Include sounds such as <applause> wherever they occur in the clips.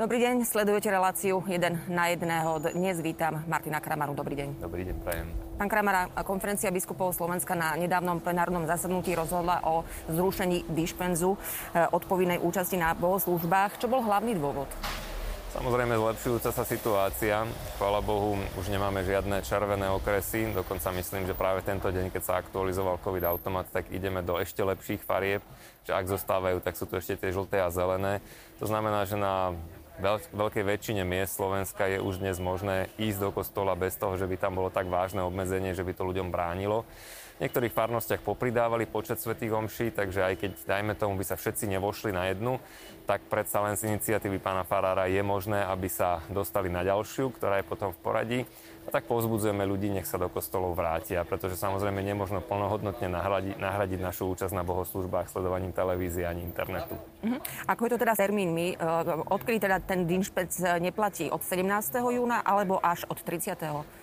Dobrý deň, sledujete reláciu jeden na jedného. Dnes vítam Martina Kramaru. Dobrý deň. Dobrý deň, prajem. Pán Kramara, konferencia biskupov Slovenska na nedávnom plenárnom zasadnutí rozhodla o zrušení dišpenzu eh, od povinnej účasti na bohoslúžbách. Čo bol hlavný dôvod? Samozrejme zlepšujúca sa situácia. Chvala Bohu, už nemáme žiadne červené okresy. Dokonca myslím, že práve tento deň, keď sa aktualizoval COVID automat, tak ideme do ešte lepších farieb. Že ak zostávajú, tak sú tu ešte tie žlté a zelené. To znamená, že na veľkej väčšine miest Slovenska je už dnes možné ísť do kostola bez toho, že by tam bolo tak vážne obmedzenie, že by to ľuďom bránilo. Niektorých farnostiach popridávali počet svetých omší, takže aj keď, dajme tomu, by sa všetci nevošli na jednu, tak predsa len z iniciatívy pána Farára je možné, aby sa dostali na ďalšiu, ktorá je potom v poradí. A tak povzbudzujeme ľudí, nech sa do kostolov vrátia, pretože samozrejme nemôžno plnohodnotne nahradiť, nahradiť našu účasť na bohoslúžbách sledovaním televízie ani internetu. Uh-huh. Ako je to teda s termínmi? Odkedy teda ten Dinšpec neplatí? Od 17. júna alebo až od 30.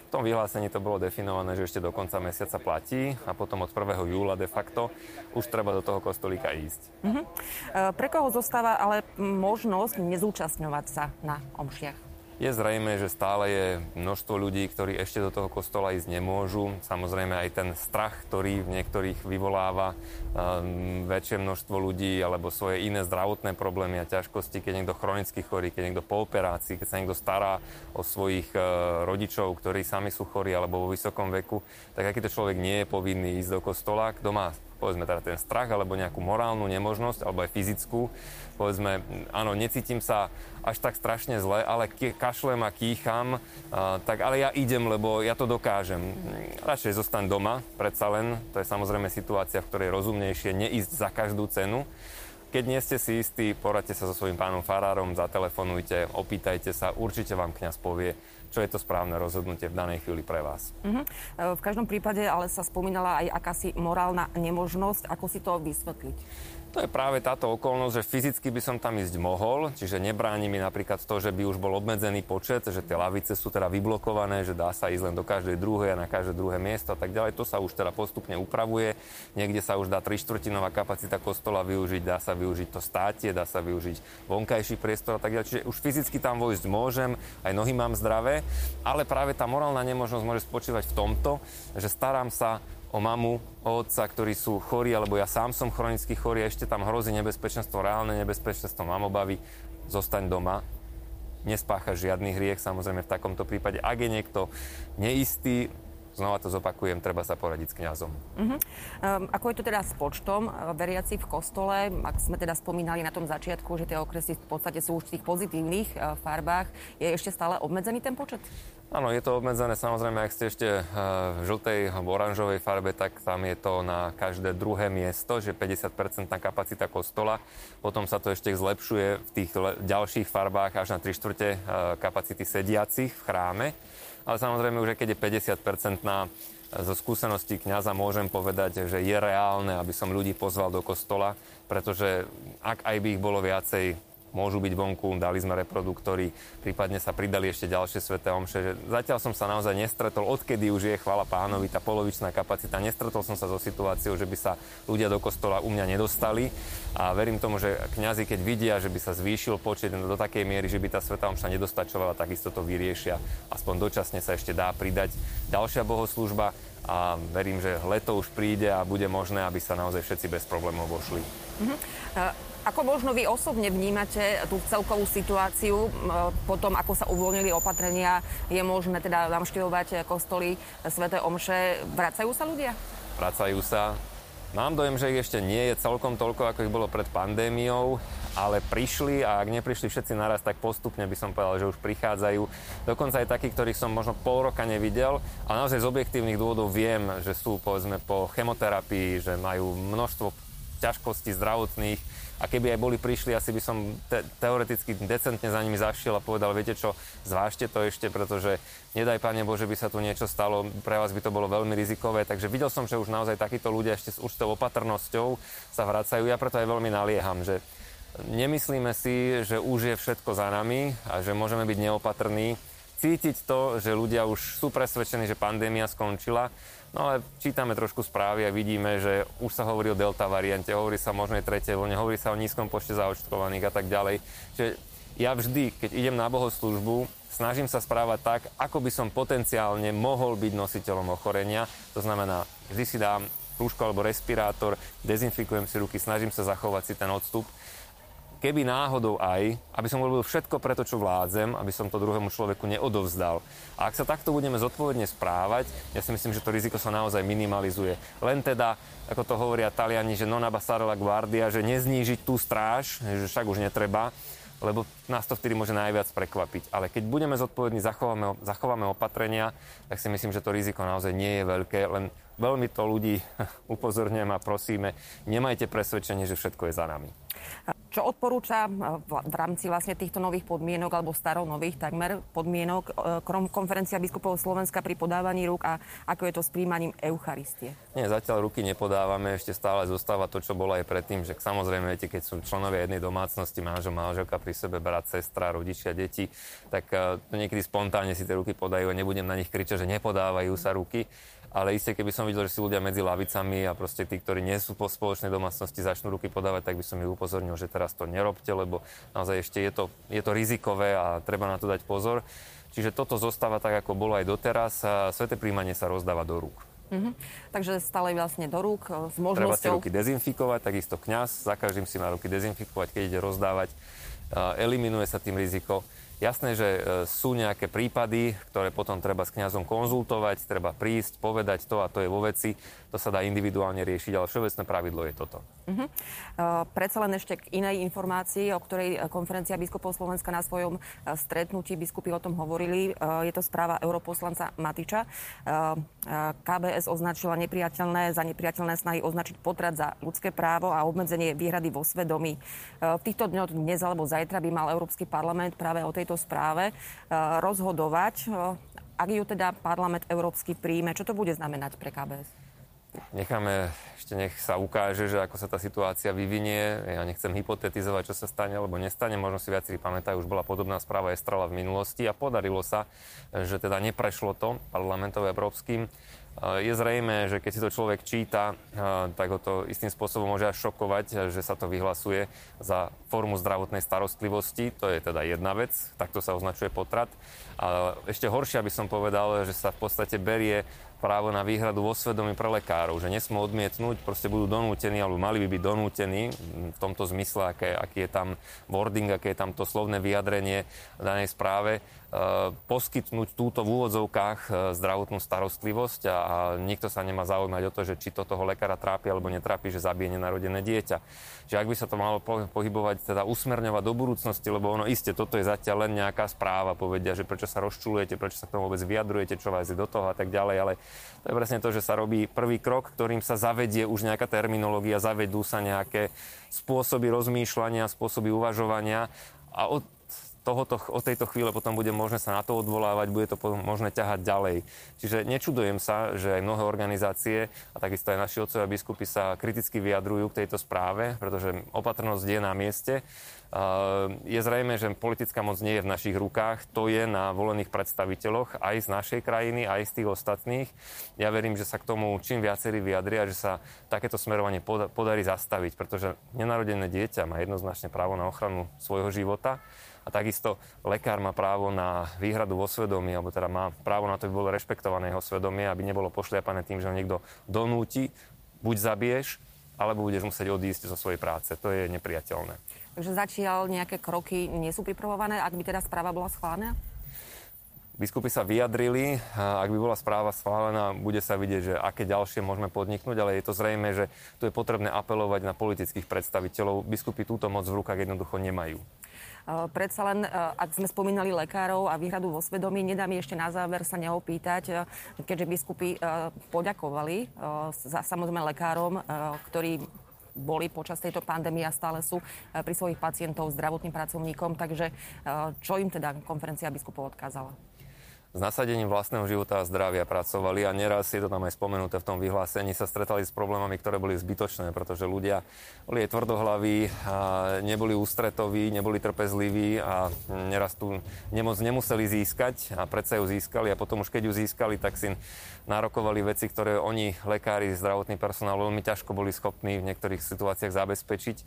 V tom vyhlásení to bolo definované, že ešte do konca mesiaca platí a potom od 1. júla de facto už treba do toho kostolíka ísť. Uh-huh. Pre koho zostáva ale možnosť nezúčastňovať sa na omšiach? Je zrejme, že stále je množstvo ľudí, ktorí ešte do toho kostola ísť nemôžu. Samozrejme aj ten strach, ktorý v niektorých vyvoláva um, väčšie množstvo ľudí alebo svoje iné zdravotné problémy a ťažkosti, keď niekto chronicky chorý, keď niekto po operácii, keď sa niekto stará o svojich uh, rodičov, ktorí sami sú chorí alebo vo vysokom veku, tak akýto človek nie je povinný ísť do kostola. Kto má povedzme teda ten strach alebo nejakú morálnu nemožnosť alebo aj fyzickú, povedzme, áno, necítim sa až tak strašne zle, ale kašlem a kýcham, a, tak ale ja idem, lebo ja to dokážem. Radšej zostaň doma, predsa len, to je samozrejme situácia, v ktorej rozumnejšie neísť za každú cenu. Keď nie ste si istí, poradte sa so svojím pánom farárom, zatelefonujte, opýtajte sa, určite vám kňaz povie, čo je to správne rozhodnutie v danej chvíli pre vás. Uh-huh. V každom prípade ale sa spomínala aj akási morálna nemožnosť. Ako si to vysvetliť? To je práve táto okolnosť, že fyzicky by som tam ísť mohol, čiže nebráni mi napríklad to, že by už bol obmedzený počet, že tie lavice sú teda vyblokované, že dá sa ísť len do každej druhej a na každé druhé miesto a tak ďalej. To sa už teda postupne upravuje. Niekde sa už dá trištvrtinová kapacita kostola využiť, dá sa využiť to státie, dá sa využiť vonkajší priestor a tak ďalej. Čiže už fyzicky tam vojsť môžem, aj nohy mám zdravé, ale práve tá morálna nemožnosť môže spočívať v tomto, že starám sa o mamu, o otca, ktorí sú chorí, alebo ja sám som chronicky chorý, ešte tam hrozí nebezpečenstvo, reálne nebezpečenstvo, mám obavy, zostaň doma, nespácha žiadny hriech, samozrejme v takomto prípade. Ak je niekto neistý, znova to zopakujem, treba sa poradiť s kňazom. Uh-huh. Um, ako je to teda s počtom uh, veriaci v kostole? Ak sme teda spomínali na tom začiatku, že tie okresy v podstate sú už v tých pozitívnych uh, farbách, je ešte stále obmedzený ten počet? Áno, je to obmedzené. Samozrejme, ak ste ešte uh, v žltej alebo oranžovej farbe, tak tam je to na každé druhé miesto, že 50% kapacita kostola. Potom sa to ešte zlepšuje v tých ďalších farbách až na 3 štvrte kapacity sediacich v chráme. Ale samozrejme už keď je 50% na zo skúseností kňaza môžem povedať, že je reálne, aby som ľudí pozval do kostola, pretože ak aj by ich bolo viacej, môžu byť vonku, dali sme reproduktory, prípadne sa pridali ešte ďalšie sveté omše. Zatiaľ som sa naozaj nestretol, odkedy už je, chvala pánovi, tá polovičná kapacita, nestretol som sa so situáciou, že by sa ľudia do kostola u mňa nedostali a verím tomu, že kňazi, keď vidia, že by sa zvýšil počet do takej miery, že by tá sveta omša nedostačovala, takisto to vyriešia. Aspoň dočasne sa ešte dá pridať ďalšia bohoslužba a verím, že leto už príde a bude možné, aby sa naozaj všetci bez problémov vošli. Uh-huh. Uh... Ako možno vy osobne vnímate tú celkovú situáciu po tom, ako sa uvoľnili opatrenia? Je možné teda navštevovať kostoly Sv. Omše? Vracajú sa ľudia? Vracajú sa. Mám dojem, že ich ešte nie je celkom toľko, ako ich bolo pred pandémiou, ale prišli a ak neprišli všetci naraz, tak postupne by som povedal, že už prichádzajú. Dokonca aj takí, ktorých som možno pol roka nevidel, ale naozaj z objektívnych dôvodov viem, že sú povedzme po chemoterapii, že majú množstvo ťažkostí zdravotných, a keby aj boli prišli, asi by som te- teoreticky decentne za nimi zašiel a povedal, viete čo, zvážte to ešte, pretože nedaj Pane Bože, by sa tu niečo stalo, pre vás by to bolo veľmi rizikové. Takže videl som, že už naozaj takíto ľudia ešte s určitou opatrnosťou sa vracajú. Ja preto aj veľmi nalieham, že nemyslíme si, že už je všetko za nami a že môžeme byť neopatrní. Cítiť to, že ľudia už sú presvedčení, že pandémia skončila No ale čítame trošku správy a vidíme, že už sa hovorí o delta variante, hovorí sa o možnej tretej vlne, hovorí sa o nízkom počte zaočkovaných a tak ďalej. Čiže ja vždy, keď idem na bohoslužbu, snažím sa správať tak, ako by som potenciálne mohol byť nositeľom ochorenia. To znamená, vždy si dám rúško alebo respirátor, dezinfikujem si ruky, snažím sa zachovať si ten odstup keby náhodou aj, aby som robil všetko preto, čo vládzem, aby som to druhému človeku neodovzdal. A ak sa takto budeme zodpovedne správať, ja si myslím, že to riziko sa naozaj minimalizuje. Len teda, ako to hovoria Taliani, že non abbassare la guardia, že neznížiť tú stráž, že však už netreba, lebo nás to vtedy môže najviac prekvapiť. Ale keď budeme zodpovední, zachováme, zachováme opatrenia, tak si myslím, že to riziko naozaj nie je veľké, len veľmi to ľudí <laughs> upozorňujem a prosíme, nemajte presvedčenie, že všetko je za nami. Čo odporúča eh, v rámci vlastne týchto nových podmienok alebo staronových takmer podmienok eh, konferencia biskupov Slovenska pri podávaní rúk a ako je to s príjmaním Eucharistie? Nie, zatiaľ ruky nepodávame, ešte stále zostáva to, čo bolo aj predtým, že samozrejme, viete, keď sú členovia jednej domácnosti, manžel, manželka pri sebe, brat, sestra, rodičia, deti, tak eh, niekedy spontánne si tie ruky podajú a nebudem na nich kričať, že nepodávajú sa ruky ale isté, keby som videl, že si ľudia medzi lavicami a proste tí, ktorí nie sú po spoločnej domácnosti, začnú ruky podávať, tak by som ich upozornil, že teraz to nerobte, lebo naozaj ešte je to, je to rizikové a treba na to dať pozor. Čiže toto zostáva tak, ako bolo aj doteraz. A sveté príjmanie sa rozdáva do rúk. Mm-hmm. Takže stále vlastne do rúk e, s možnosťou... Treba si ruky dezinfikovať, takisto kňaz za každým si má ruky dezinfikovať, keď ide rozdávať. Eliminuje sa tým riziko. Jasné, že e, sú nejaké prípady, ktoré potom treba s kňazom konzultovať, treba prísť, povedať to a to je vo veci. To sa dá individuálne riešiť, ale všeobecné pravidlo je toto. Uh-huh. Uh, predsa len ešte k inej informácii, o ktorej e, konferencia biskupov Slovenska na svojom stretnutí biskupy o tom hovorili. Uh, je to správa europoslanca Matiča. Uh, KBS označila nepriateľné za nepriateľné snahy označiť potrat za ľudské právo a obmedzenie výhrady vo svedomí. V týchto dňoch dnes alebo zajtra by mal Európsky parlament práve o tej tejto správe eh, rozhodovať, eh, ak ju teda parlament európsky príjme. Čo to bude znamenať pre KBS? Necháme, ešte nech sa ukáže, že ako sa tá situácia vyvinie. Ja nechcem hypotetizovať, čo sa stane alebo nestane. Možno si viacerí pamätajú, už bola podobná správa Estrala v minulosti a podarilo sa, že teda neprešlo to parlamentov európskym. Je zrejme, že keď si to človek číta, tak ho to istým spôsobom môže až šokovať, že sa to vyhlasuje za formu zdravotnej starostlivosti. To je teda jedna vec, takto sa označuje potrat. A ešte horšie by som povedal, že sa v podstate berie právo na výhradu vo svedomí pre lekárov, že nesmú odmietnúť, proste budú donútení, alebo mali by byť donútení v tomto zmysle, aké, aký je tam wording, aké je tam to slovné vyjadrenie danej správe, poskytnúť túto v úvodzovkách e, zdravotnú starostlivosť a, a nikto sa nemá zaujímať o to, že či to toho lekára trápi alebo netrápi, že zabije nenarodené dieťa. Že ak by sa to malo pohybovať, teda usmerňovať do budúcnosti, lebo ono iste, toto je zatiaľ len nejaká správa, povedia, že prečo sa rozčulujete, prečo sa k tomu vôbec vyjadrujete, čo vás je do toho a tak ďalej, ale to je presne to, že sa robí prvý krok, ktorým sa zavedie už nejaká terminológia, zavedú sa nejaké spôsoby rozmýšľania, spôsoby uvažovania a od tohoto, od tejto chvíle potom bude možné sa na to odvolávať, bude to potom možné ťahať ďalej. Čiže nečudujem sa, že aj mnohé organizácie a takisto aj naši otcovia biskupy sa kriticky vyjadrujú k tejto správe, pretože opatrnosť je na mieste. Je zrejme, že politická moc nie je v našich rukách, to je na volených predstaviteľoch aj z našej krajiny, aj z tých ostatných. Ja verím, že sa k tomu čím viacerí vyjadria, že sa takéto smerovanie podarí zastaviť, pretože nenarodené dieťa má jednoznačne právo na ochranu svojho života a takisto lekár má právo na výhradu vo svedomí, alebo teda má právo na to, aby bolo rešpektované jeho svedomie, aby nebolo pošliapané tým, že ho niekto donúti, buď zabiješ, alebo budeš musieť odísť zo svojej práce. To je nepriateľné. Takže začiaľ nejaké kroky nie sú pripravované, ak by teda správa bola schválená? Biskupy sa vyjadrili, ak by bola správa schválená, bude sa vidieť, že aké ďalšie môžeme podniknúť, ale je to zrejme, že tu je potrebné apelovať na politických predstaviteľov. Biskupy túto moc v rukách jednoducho nemajú. Eh, predsa len, eh, ak sme spomínali lekárov a výhradu vo svedomí, nedá mi ešte na záver sa neopýtať, eh, keďže biskupy poďakovali za samozrejme lekárom, ktorí boli počas tejto pandémie a stále sú pri svojich pacientov zdravotným pracovníkom. Takže čo im teda konferencia biskupov odkázala? S nasadením vlastného života a zdravia pracovali a neraz je to tam aj spomenuté v tom vyhlásení, sa stretali s problémami, ktoré boli zbytočné, pretože ľudia boli aj tvrdohlaví, neboli ústretoví, neboli trpezliví a neraz tú nemoc nemuseli získať a predsa ju získali a potom už keď ju získali, tak si nárokovali veci, ktoré oni, lekári, zdravotný personál, veľmi ťažko boli schopní v niektorých situáciách zabezpečiť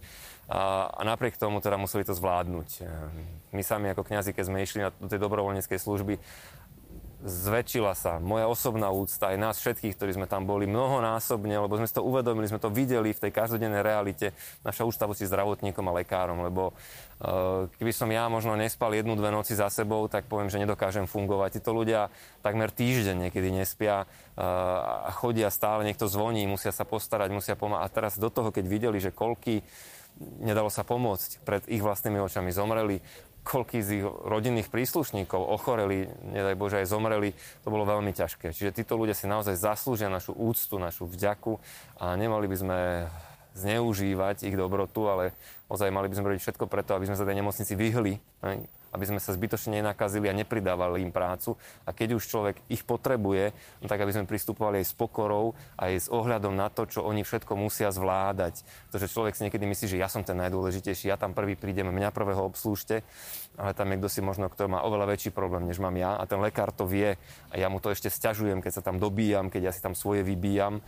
a, a napriek tomu teda museli to zvládnuť. My sami ako kňazi, keď sme išli na, do tej dobrovoľníckej služby, zväčšila sa moja osobná úcta aj nás všetkých, ktorí sme tam boli mnohonásobne, lebo sme si to uvedomili, sme to videli v tej každodennej realite, naša úcta zdravotníkom a lekárom, lebo uh, keby som ja možno nespal jednu, dve noci za sebou, tak poviem, že nedokážem fungovať. Títo ľudia takmer týždeň niekedy nespia uh, a chodia stále, niekto zvoní, musia sa postarať, musia pomáhať. A teraz do toho, keď videli, že koľky nedalo sa pomôcť, pred ich vlastnými očami zomreli, koľký z ich rodinných príslušníkov ochoreli, nedaj Bože aj zomreli, to bolo veľmi ťažké. Čiže títo ľudia si naozaj zaslúžia našu úctu, našu vďaku a nemali by sme zneužívať ich dobrotu, ale ozaj mali by sme robiť všetko preto, aby sme sa tej nemocnici vyhli aby sme sa zbytočne nenakazili a nepridávali im prácu. A keď už človek ich potrebuje, no tak aby sme pristupovali aj s pokorou, aj s ohľadom na to, čo oni všetko musia zvládať. Pretože človek si niekedy myslí, že ja som ten najdôležitejší, ja tam prvý prídem, mňa prvého obslúžte, ale tam je kto si možno, kto má oveľa väčší problém, než mám ja. A ten lekár to vie a ja mu to ešte stiažujem, keď sa tam dobíjam, keď ja si tam svoje vybíjam.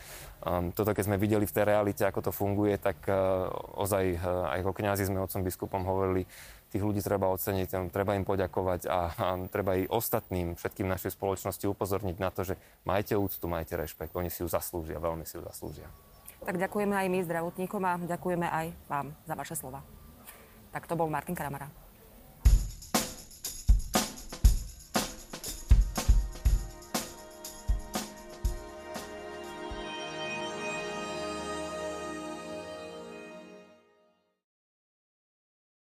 Um, toto, keď sme videli v tej realite, ako to funguje, tak uh, ozaj uh, aj ako kňazi sme otcom biskupom hovorili, tých ľudí treba oceniť, treba im poďakovať a, a treba i ostatným, všetkým našej spoločnosti upozorniť na to, že majte úctu, majte rešpekt. Oni si ju zaslúžia, veľmi si ju zaslúžia. Tak ďakujeme aj my zdravotníkom a ďakujeme aj vám za vaše slova. Tak to bol Martin Kramara.